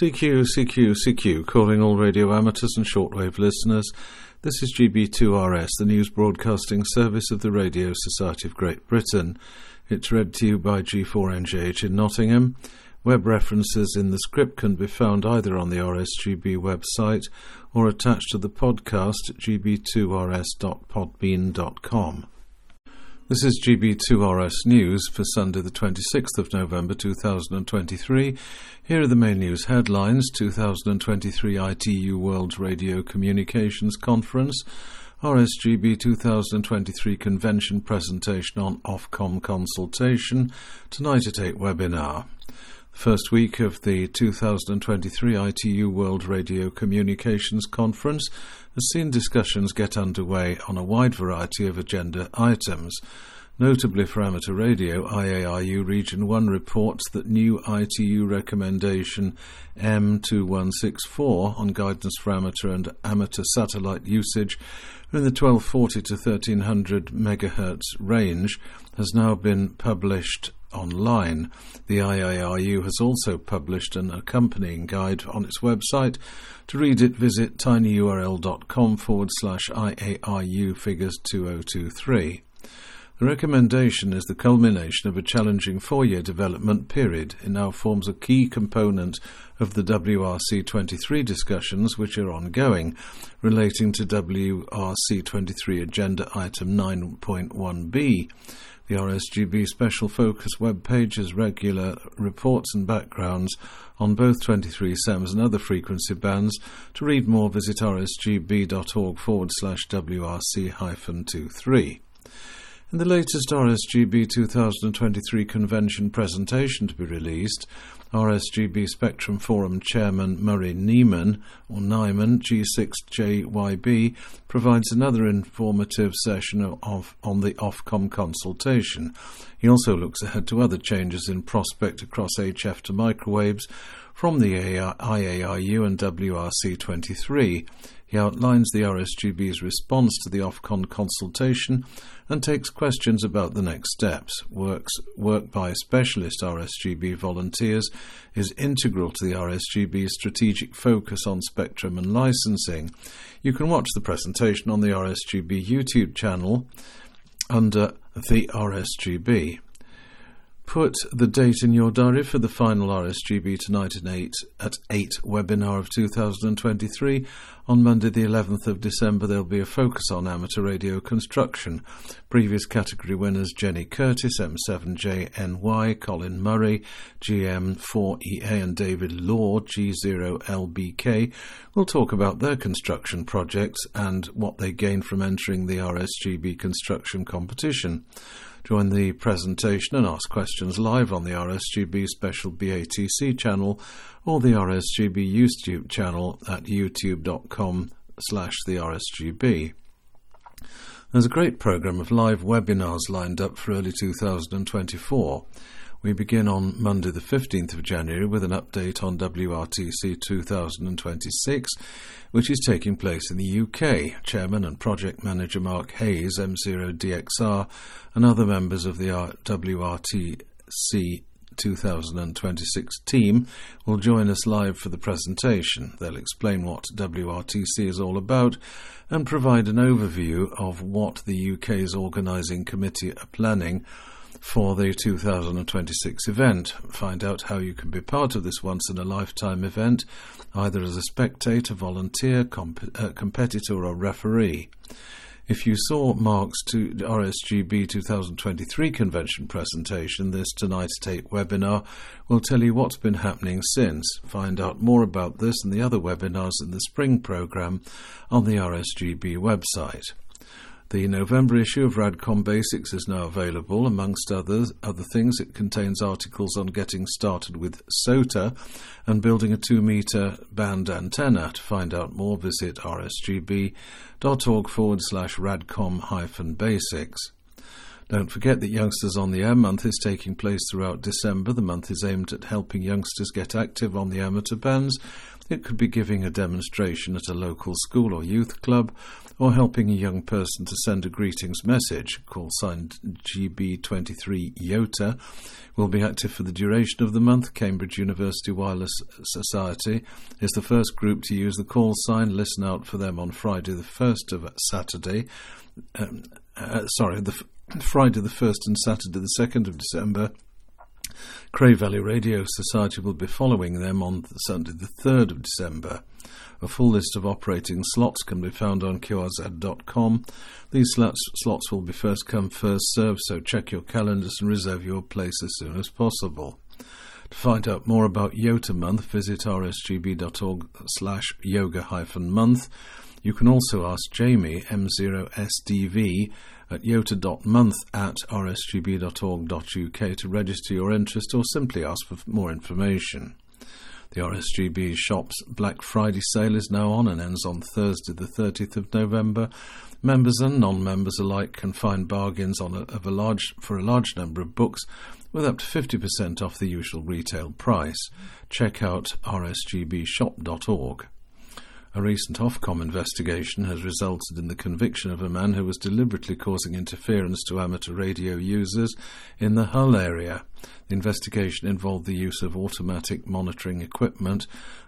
CQ, CQ, CQ, calling all radio amateurs and shortwave listeners. This is GB2RS, the news broadcasting service of the Radio Society of Great Britain. It's read to you by G4NJH in Nottingham. Web references in the script can be found either on the RSGB website or attached to the podcast at gb2rs.podbean.com. This is GB2RS News for Sunday, the 26th of November 2023. Here are the main news headlines 2023 ITU World Radio Communications Conference, RSGB 2023 Convention Presentation on Ofcom Consultation, tonight at 8 webinar. First week of the 2023 ITU World Radio Communications Conference has seen discussions get underway on a wide variety of agenda items. Notably for amateur radio, IARU Region 1 reports that new ITU recommendation M2164 on guidance for amateur and amateur satellite usage in the 1240 to 1300 MHz range has now been published online. The IARU has also published an accompanying guide on its website. To read it, visit tinyurl.com forward slash IARU figures 2023. The recommendation is the culmination of a challenging four year development period. It now forms a key component of the WRC 23 discussions, which are ongoing, relating to WRC 23 Agenda Item 9.1b. The RSGB Special Focus web page has regular reports and backgrounds on both 23 SEMS and other frequency bands. To read more, visit rsgb.org forward slash WRC hyphen 23. In the latest RSGB 2023 convention presentation to be released, RSGB Spectrum Forum Chairman Murray Neiman, or Niman, G6JYB, provides another informative session of, on the Ofcom consultation. He also looks ahead to other changes in prospect across HF to microwaves from the IARU and WRC23. He outlines the RSGB's response to the Ofcom consultation and takes questions about the next steps. Works, work by specialist RSGB volunteers is integral to the RSGB's strategic focus on spectrum and licensing. You can watch the presentation on the RSGB YouTube channel under the RSGB. Put the date in your diary for the final RSGB tonight at 8, at 8 webinar of 2023. On Monday, the 11th of December, there'll be a focus on amateur radio construction. Previous category winners Jenny Curtis, M7JNY, Colin Murray, GM4EA, and David Law, G0LBK, will talk about their construction projects and what they gained from entering the RSGB construction competition. Join the presentation and ask questions live on the RSGB Special BATC channel or the RSGB YouTube channel at youtube.com slash the RSGB. There's a great program of live webinars lined up for early 2024. We begin on Monday, the 15th of January, with an update on WRTC 2026, which is taking place in the UK. Chairman and Project Manager Mark Hayes, M0DXR, and other members of the WRTC 2026 team will join us live for the presentation. They'll explain what WRTC is all about and provide an overview of what the UK's organising committee are planning for the 2026 event. Find out how you can be part of this once in a lifetime event, either as a spectator, volunteer, comp- uh, competitor, or referee. If you saw Mark's RSGB 2023 convention presentation, this Tonight's 8 webinar will tell you what's been happening since. Find out more about this and the other webinars in the spring program on the RSGB website. The November issue of Radcom Basics is now available. Amongst others, other things, it contains articles on getting started with SOTA and building a 2 meter band antenna. To find out more, visit rsgb.org forward slash radcom hyphen basics. Don't forget that Youngsters on the Air month is taking place throughout December. The month is aimed at helping youngsters get active on the amateur bands. It could be giving a demonstration at a local school or youth club, or helping a young person to send a greetings message. Call sign GB23 YOTA will be active for the duration of the month. Cambridge University Wireless Society is the first group to use the call sign. Listen out for them on Friday, the 1st of Saturday. Um, uh, sorry, the Friday the 1st and Saturday the 2nd of December. Cray Valley Radio Society will be following them on Sunday the 3rd of December. A full list of operating slots can be found on QRZ.com. These slots, slots will be first come, first served, so check your calendars and reserve your place as soon as possible. To find out more about Yota Month, visit rsgb.org slash yota-month. You can also ask Jamie, M0SDV, at yota.month at rsgb.org.uk to register your interest or simply ask for more information. The RSGB shop's Black Friday sale is now on and ends on Thursday, the 30th of November. Members and non-members alike can find bargains on a, of a large for a large number of books with up to 50% off the usual retail price. Check out rsgbshop.org. A recent Ofcom investigation has resulted in the conviction of a man who was deliberately causing interference to amateur radio users in the Hull area. The investigation involved the use of automatic monitoring equipment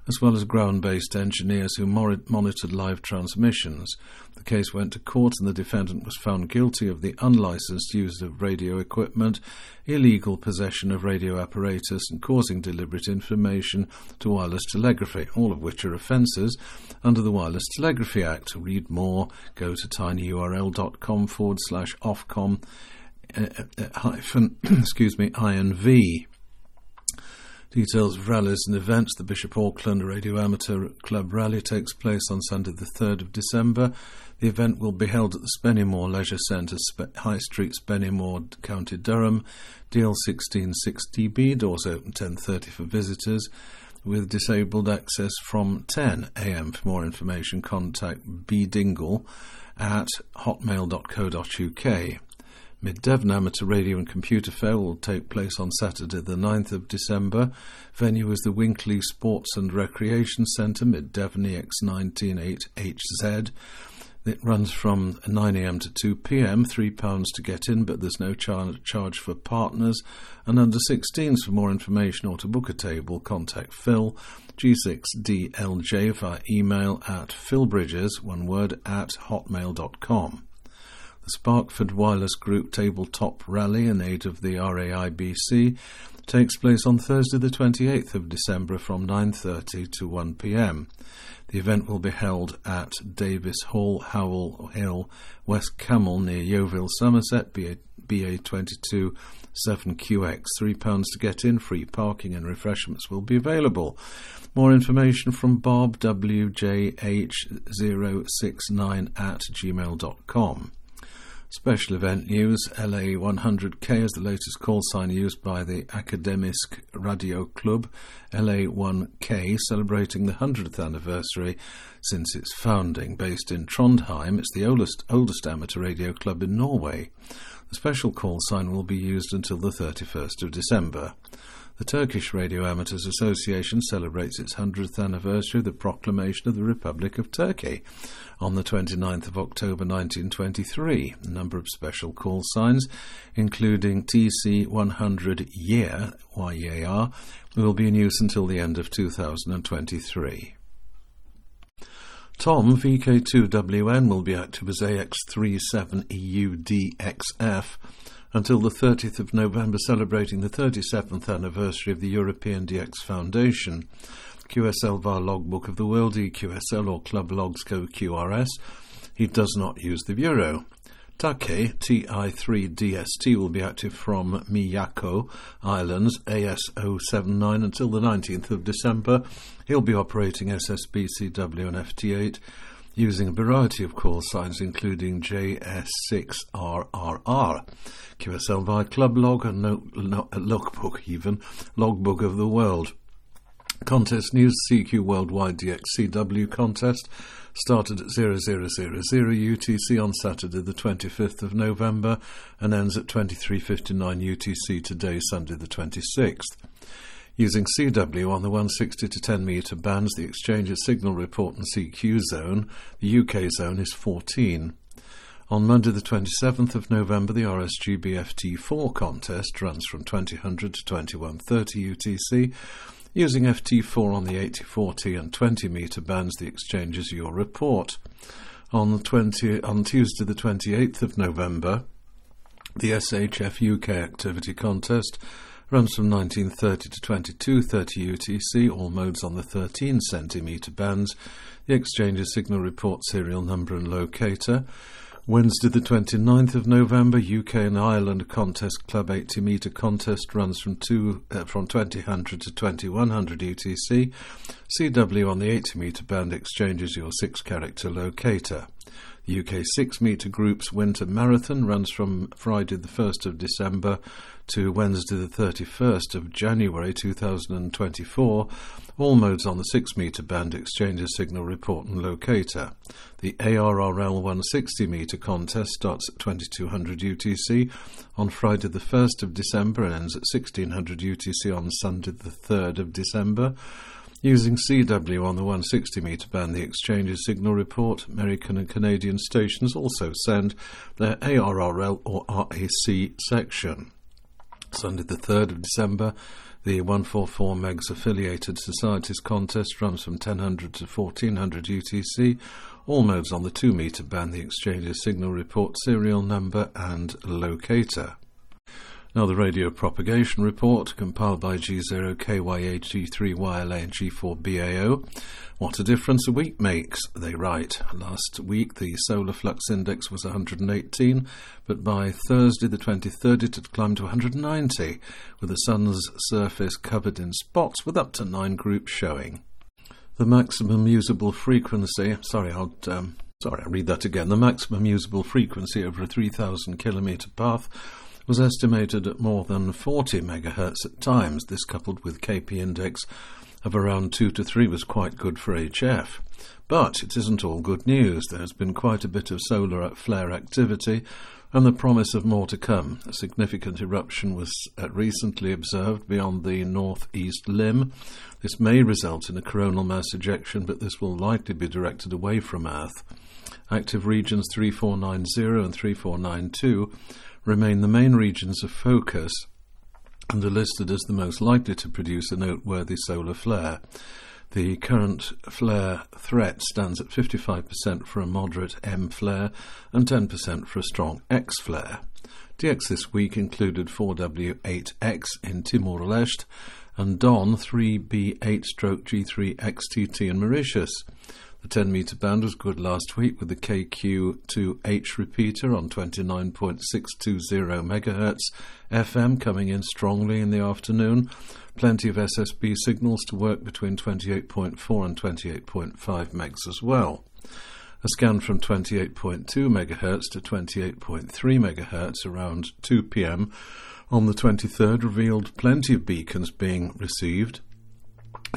as well as ground based engineers who monitored live transmissions. The case went to court and the defendant was found guilty of the unlicensed use of radio equipment, illegal possession of radio apparatus, and causing deliberate information to wireless telegraphy, all of which are offences under the Wireless Telegraphy Act. To read more, go to tinyurl.com forward slash Ofcom uh, uh, hyphen, excuse me, INV. Details of rallies and events. The Bishop Auckland Radio Amateur Club Rally takes place on Sunday, the 3rd of December. The event will be held at the Spennymoor Leisure Centre, High Street, Spennymoor, County Durham. DL 166DB, doors open 10.30 for visitors, with disabled access from 10am. For more information, contact bdingle at hotmail.co.uk. Mid Devon Amateur Radio and Computer Fair will take place on Saturday, the 9th of December. Venue is the Winkleigh Sports and Recreation Centre, Mid Devon EX198HZ. It runs from 9am to 2pm, £3 to get in, but there's no char- charge for partners. And under 16s, for more information or to book a table, contact Phil, G6DLJ via email at philbridges, one word, at hotmail.com. The Sparkford Wireless Group Tabletop Rally in aid of the RAIBC takes place on Thursday the 28th of December from 9.30 to 1pm. The event will be held at Davis Hall, Howell Hill, West Camel near Yeovil, Somerset, BA, BA 22 7QX. £3 to get in, free parking and refreshments will be available. More information from Bob WJH069 at gmail.com. Special event news LA 100K is the latest call sign used by the Akademisk Radio Club. LA 1K celebrating the 100th anniversary since its founding. Based in Trondheim, it's the oldest, oldest amateur radio club in Norway. The special call sign will be used until the 31st of December. The Turkish Radio Amateurs Association celebrates its 100th anniversary of the proclamation of the Republic of Turkey on the 29th of October 1923. A number of special call signs, including TC 100 Year, YEAR, will be in use until the end of 2023. Tom VK2WN will be active as AX37EUDXF until the 30th of November, celebrating the 37th anniversary of the European DX Foundation. QSL VAR logbook of the world, EQSL or Club Logs OQRS. He does not use the Bureau. Take JI3DST will be active from Miyako Islands AS079 until the 19th of December. He'll be operating SSBCW and FT8 using a variety of call signs including JS6RRR, QSL via Club Log and no, no, Logbook even, Logbook of the World. Contest news CQ Worldwide DXCW contest started at 0000 UTC on Saturday the 25th of November and ends at 23.59 UTC today, Sunday the 26th. Using CW on the 160 to 10 metre bands, the exchange's signal report and CQ zone, the UK zone is 14. On Monday, the 27th of November, the RSGB FT4 contest runs from 2000 to 2130 UTC Using FT4 on the 8040 and 20 metre bands, the exchange is your report. On, 20, on Tuesday, the 28th of November, the SHF UK activity contest runs from 1930 to 2230 UTC, all modes on the 13 centimetre bands. The exchange's signal report serial number and locator. Wednesday, the 29th of November, UK and Ireland Contest Club 80 metre contest runs from two uh, from 2000 to 2100 UTC. CW on the 80 metre band exchanges your six character locator. The UK 6 metre group's winter marathon runs from Friday the 1st of December to Wednesday the 31st of January 2024. All modes on the 6 metre band exchange exchanges signal report and locator. The ARRL 160 metre contest starts at 2200 UTC on Friday the 1st of December and ends at 1600 UTC on Sunday the 3rd of December. Using CW on the 160 metre band, the exchange's signal report, American and Canadian stations also send their ARRL or RAC section. Sunday, the 3rd of December, the 144 MeGS affiliated societies contest runs from 1000 to 1400 UTC. All modes on the 2 metre band, the exchange's signal report, serial number, and locator. Now, the radio propagation report, compiled by G0, KYA, G3, YLA, and G4BAO. What a difference a week makes, they write. Last week, the solar flux index was 118, but by Thursday, the 23rd, it had climbed to 190, with the sun's surface covered in spots with up to nine groups showing. The maximum usable frequency, sorry, I'll. Um, sorry, I'll read that again. The maximum usable frequency over a 3,000 kilometre path was estimated at more than 40 megahertz at times. This, coupled with KP index of around 2 to 3, was quite good for HF. But it isn't all good news. There's been quite a bit of solar flare activity and the promise of more to come. A significant eruption was uh, recently observed beyond the northeast limb. This may result in a coronal mass ejection, but this will likely be directed away from Earth. Active regions 3490 and 3492 remain the main regions of focus and are listed as the most likely to produce a noteworthy solar flare. The current flare threat stands at 55% for a moderate M flare and 10% for a strong X flare. DX this week included 4W8X in Timor Leste and Don 3B8 stroke G3 XTT in Mauritius. The 10 metre band was good last week with the KQ2H repeater on 29.620 MHz FM coming in strongly in the afternoon. Plenty of SSB signals to work between 28.4 and 28.5 megs as well. A scan from 28.2 MHz to 28.3 MHz around 2 pm on the 23rd revealed plenty of beacons being received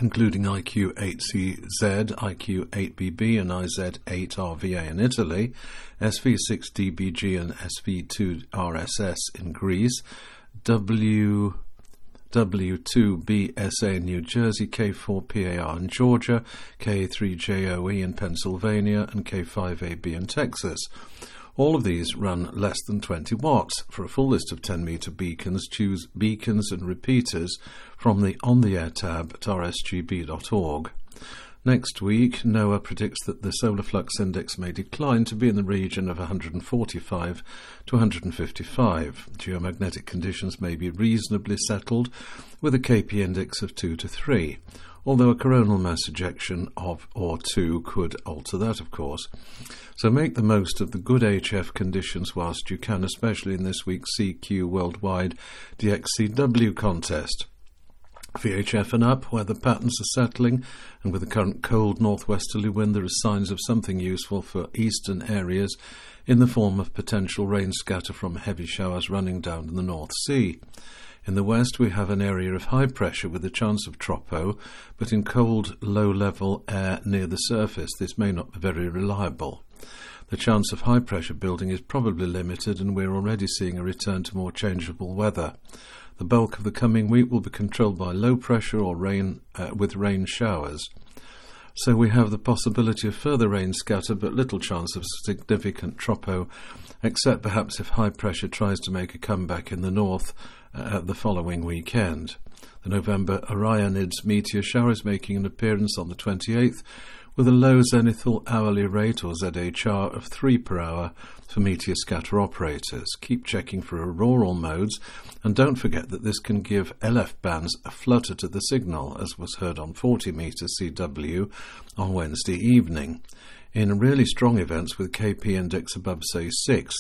including IQ8CZ, IQ8BB, and IZ8RVA in Italy, SV6DBG and SV2RSS in Greece, W. W2BSA in New Jersey, K4PAR in Georgia, K3JOE in Pennsylvania, and K5AB in Texas. All of these run less than 20 watts. For a full list of 10 meter beacons, choose Beacons and Repeaters from the On the Air tab at rsgb.org. Next week, NOAA predicts that the solar flux index may decline to be in the region of 145 to 155. Geomagnetic conditions may be reasonably settled with a KP index of 2 to 3 although a coronal mass ejection of or two could alter that, of course. So make the most of the good HF conditions whilst you can, especially in this week's CQ Worldwide DXCW contest. VHF and up, where the patterns are settling, and with the current cold northwesterly wind, there are signs of something useful for eastern areas in the form of potential rain scatter from heavy showers running down in the North Sea. In the west, we have an area of high pressure with a chance of tropo, but in cold, low level air near the surface, this may not be very reliable. The chance of high pressure building is probably limited, and we're already seeing a return to more changeable weather. The bulk of the coming week will be controlled by low pressure or rain uh, with rain showers. So we have the possibility of further rain scatter, but little chance of significant tropo, except perhaps if high pressure tries to make a comeback in the north uh, the following weekend. The November Orionids meteor shower is making an appearance on the 28th with a low zenithal hourly rate or ZHR of 3 per hour for meteor scatter operators. Keep checking for auroral modes and don't forget that this can give LF bands a flutter to the signal as was heard on 40 meter CW on Wednesday evening. In really strong events with KP index above say 6,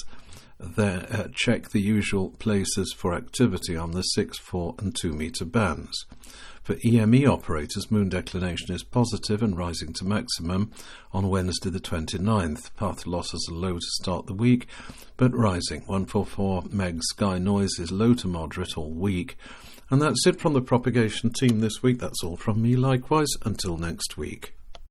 there, uh, check the usual places for activity on the 6, 4, and 2 metre bands. For EME operators, moon declination is positive and rising to maximum on Wednesday the 29th. Path losses are low to start the week, but rising. 144 meg sky noise is low to moderate all week. And that's it from the propagation team this week. That's all from me, likewise. Until next week.